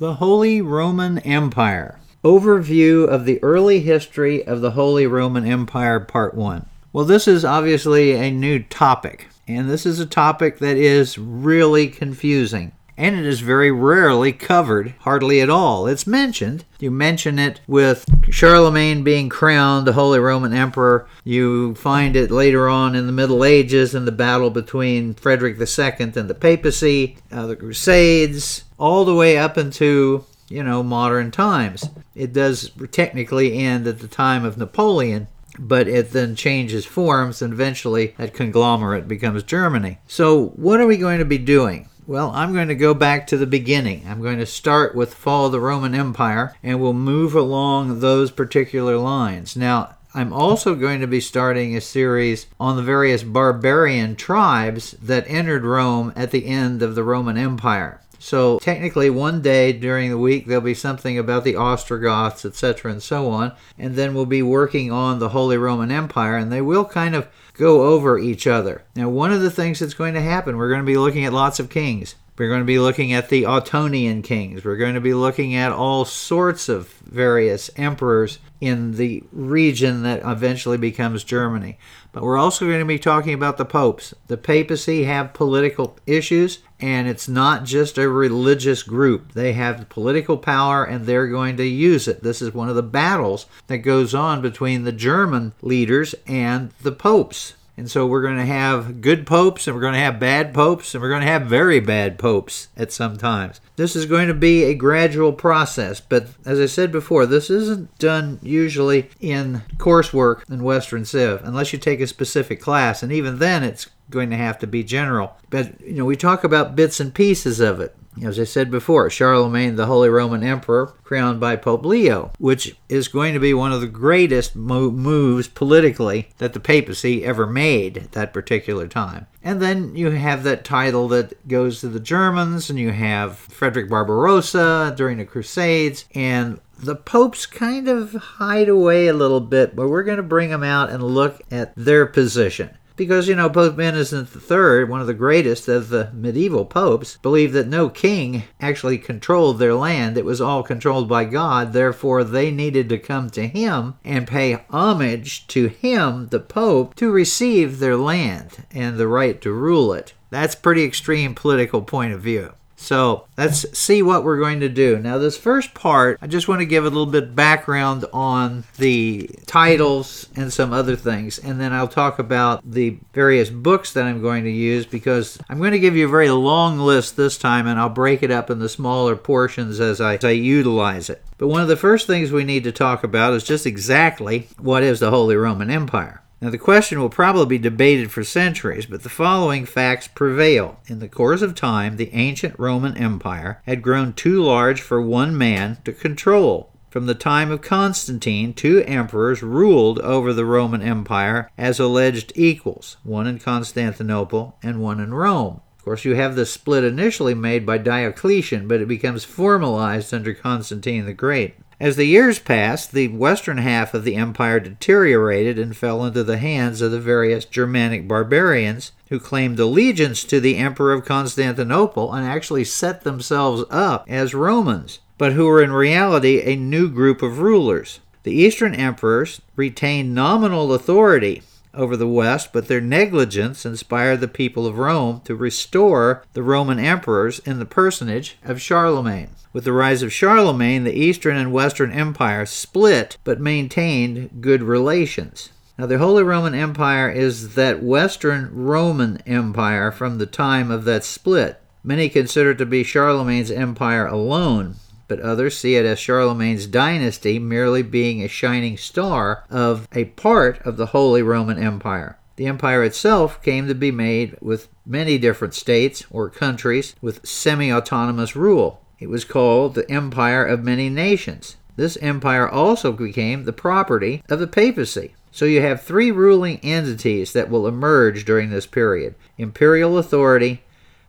The Holy Roman Empire. Overview of the early history of the Holy Roman Empire, Part 1. Well, this is obviously a new topic, and this is a topic that is really confusing and it is very rarely covered, hardly at all. It's mentioned. You mention it with Charlemagne being crowned the Holy Roman Emperor. You find it later on in the Middle Ages in the battle between Frederick II and the papacy, uh, the Crusades, all the way up into you know modern times. It does technically end at the time of Napoleon, but it then changes forms and eventually that conglomerate becomes Germany. So, what are we going to be doing? Well, I'm going to go back to the beginning. I'm going to start with fall of the Roman Empire and we'll move along those particular lines. Now, I'm also going to be starting a series on the various barbarian tribes that entered Rome at the end of the Roman Empire. So technically, one day during the week there'll be something about the Ostrogoths, etc., and so on, and then we'll be working on the Holy Roman Empire, and they will kind of go over each other. Now, one of the things that's going to happen, we're going to be looking at lots of kings. We're going to be looking at the Ottonian kings. We're going to be looking at all sorts of various emperors in the region that eventually becomes Germany. But we're also going to be talking about the popes. The papacy have political issues, and it's not just a religious group. They have political power and they're going to use it. This is one of the battles that goes on between the German leaders and the popes. And so we're going to have good popes and we're going to have bad popes and we're going to have very bad popes at some times. This is going to be a gradual process, but as I said before, this isn't done usually in coursework in Western Civ unless you take a specific class, and even then it's going to have to be general. But you know, we talk about bits and pieces of it. As I said before, Charlemagne, the Holy Roman Emperor, crowned by Pope Leo, which is going to be one of the greatest mo- moves politically that the papacy ever made at that particular time. And then you have that title that goes to the Germans, and you have Frederick Barbarossa during the Crusades, and the popes kind of hide away a little bit, but we're going to bring them out and look at their position. Because, you know, Pope Innocent III, one of the greatest of the medieval popes, believed that no king actually controlled their land. It was all controlled by God. Therefore, they needed to come to him and pay homage to him, the pope, to receive their land and the right to rule it. That's pretty extreme political point of view. So let's see what we're going to do. Now, this first part, I just want to give a little bit background on the titles and some other things, and then I'll talk about the various books that I'm going to use because I'm going to give you a very long list this time, and I'll break it up into smaller portions as I, as I utilize it. But one of the first things we need to talk about is just exactly what is the Holy Roman Empire. Now, the question will probably be debated for centuries, but the following facts prevail. In the course of time, the ancient Roman Empire had grown too large for one man to control. From the time of Constantine, two emperors ruled over the Roman Empire as alleged equals, one in Constantinople and one in Rome. Of course, you have the split initially made by Diocletian, but it becomes formalized under Constantine the Great. As the years passed, the western half of the empire deteriorated and fell into the hands of the various Germanic barbarians who claimed allegiance to the Emperor of Constantinople and actually set themselves up as Romans, but who were in reality a new group of rulers. The Eastern emperors retained nominal authority over the West, but their negligence inspired the people of Rome to restore the Roman emperors in the personage of Charlemagne. With the rise of Charlemagne, the Eastern and Western empires split but maintained good relations. Now, the Holy Roman Empire is that Western Roman Empire from the time of that split. Many consider it to be Charlemagne's empire alone, but others see it as Charlemagne's dynasty merely being a shining star of a part of the Holy Roman Empire. The empire itself came to be made with many different states or countries with semi autonomous rule. It was called the Empire of Many Nations. This empire also became the property of the papacy. So you have three ruling entities that will emerge during this period imperial authority,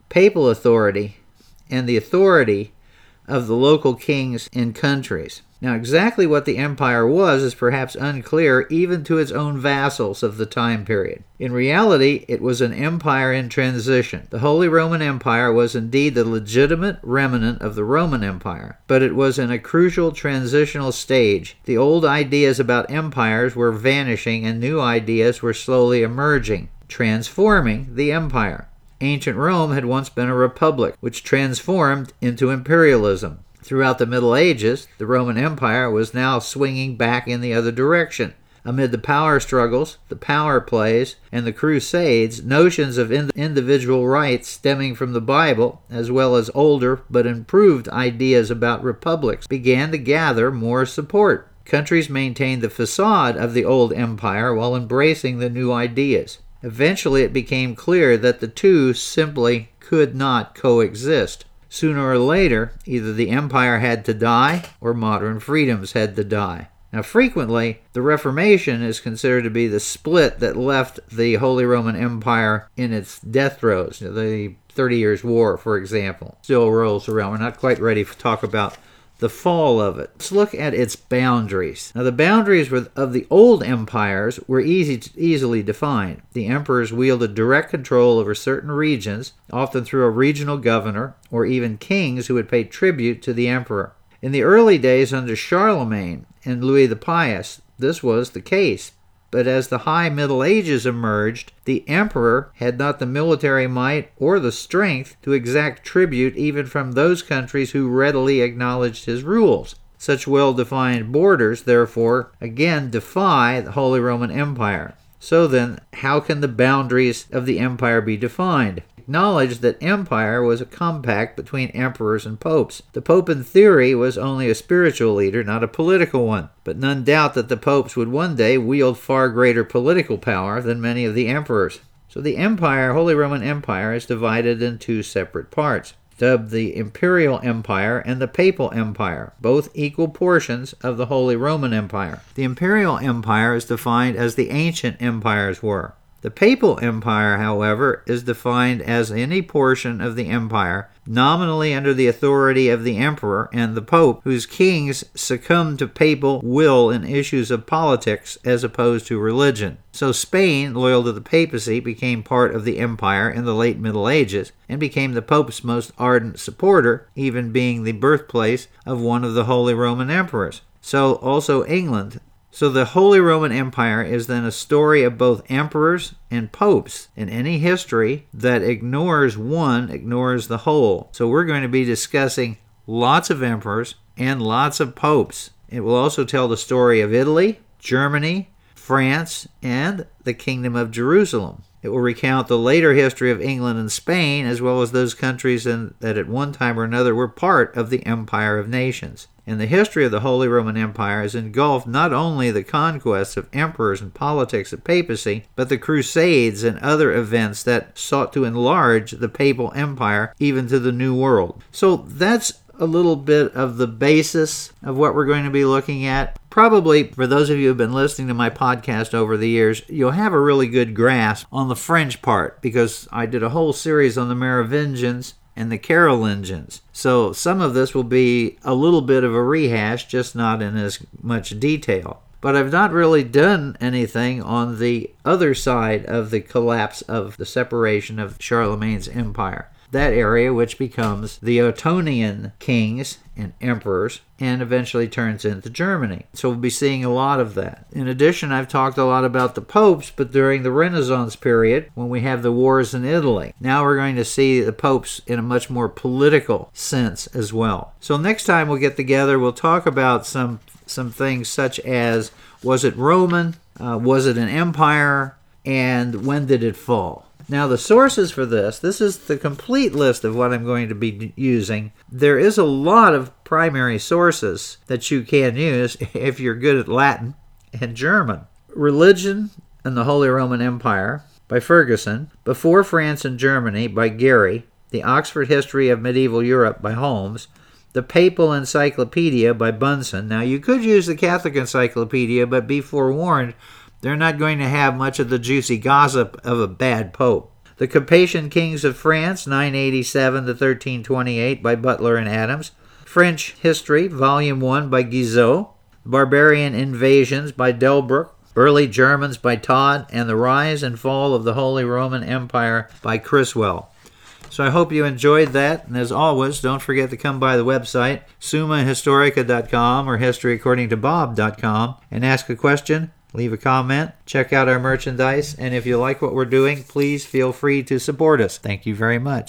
papal authority, and the authority of the local kings and countries. Now, exactly what the empire was is perhaps unclear even to its own vassals of the time period. In reality, it was an empire in transition. The Holy Roman Empire was indeed the legitimate remnant of the Roman Empire, but it was in a crucial transitional stage. The old ideas about empires were vanishing and new ideas were slowly emerging, transforming the empire. Ancient Rome had once been a republic, which transformed into imperialism. Throughout the Middle Ages, the Roman Empire was now swinging back in the other direction. Amid the power struggles, the power plays, and the Crusades, notions of individual rights stemming from the Bible, as well as older but improved ideas about republics, began to gather more support. Countries maintained the facade of the old empire while embracing the new ideas. Eventually, it became clear that the two simply could not coexist. Sooner or later, either the empire had to die or modern freedoms had to die. Now, frequently, the Reformation is considered to be the split that left the Holy Roman Empire in its death throes. The Thirty Years' War, for example, still rolls around. We're not quite ready to talk about the fall of it. Let's look at its boundaries. Now, the boundaries of the old empires were easy to, easily defined. The emperors wielded direct control over certain regions, often through a regional governor or even kings who would pay tribute to the emperor. In the early days under Charlemagne and Louis the Pious, this was the case. But as the High Middle Ages emerged, the emperor had not the military might or the strength to exact tribute even from those countries who readily acknowledged his rules. Such well defined borders, therefore, again defy the Holy Roman Empire. So then, how can the boundaries of the empire be defined? Acknowledged that empire was a compact between emperors and popes. The pope, in theory, was only a spiritual leader, not a political one, but none doubt that the popes would one day wield far greater political power than many of the emperors. So the empire, Holy Roman Empire, is divided in two separate parts dubbed the Imperial Empire and the Papal Empire, both equal portions of the Holy Roman Empire. The Imperial Empire is defined as the ancient empires were. The Papal Empire, however, is defined as any portion of the empire nominally under the authority of the emperor and the pope, whose kings succumb to papal will in issues of politics as opposed to religion. So Spain, loyal to the papacy, became part of the empire in the late Middle Ages and became the pope's most ardent supporter, even being the birthplace of one of the Holy Roman emperors. So also England, so the Holy Roman Empire is then a story of both emperors and popes. In any history that ignores one, ignores the whole. So we're going to be discussing lots of emperors and lots of popes. It will also tell the story of Italy, Germany, France, and the Kingdom of Jerusalem. It will recount the later history of England and Spain, as well as those countries in, that at one time or another were part of the Empire of Nations. And the history of the Holy Roman Empire has engulfed not only the conquests of emperors and politics of papacy, but the Crusades and other events that sought to enlarge the papal empire even to the New World. So that's a little bit of the basis of what we're going to be looking at. Probably, for those of you who have been listening to my podcast over the years, you'll have a really good grasp on the French part because I did a whole series on the Merovingians and the Carolingians. So some of this will be a little bit of a rehash, just not in as much detail. But I've not really done anything on the other side of the collapse of the separation of Charlemagne's empire that area, which becomes the Ottonian kings and emperors, and eventually turns into Germany. So we'll be seeing a lot of that. In addition, I've talked a lot about the popes, but during the Renaissance period, when we have the wars in Italy, now we're going to see the popes in a much more political sense as well. So next time we'll get together, we'll talk about some some things such as was it Roman, uh, was it an empire, and when did it fall? Now, the sources for this, this is the complete list of what I'm going to be using. There is a lot of primary sources that you can use if you're good at Latin and German. Religion and the Holy Roman Empire by Ferguson, Before France and Germany by Gary, The Oxford History of Medieval Europe by Holmes, The Papal Encyclopedia by Bunson. Now, you could use the Catholic Encyclopedia, but be forewarned they're not going to have much of the juicy gossip of a bad pope. The Capetian Kings of France, 987 to 1328 by Butler and Adams. French History, Volume 1 by Guizot, Barbarian Invasions by Delbruck, Early Germans by Todd, and The Rise and Fall of the Holy Roman Empire by Criswell. So I hope you enjoyed that, and as always, don't forget to come by the website, summahistorica.com or historyaccordingtobob.com, and ask a question, leave a comment, check out our merchandise, and if you like what we're doing, please feel free to support us. Thank you very much.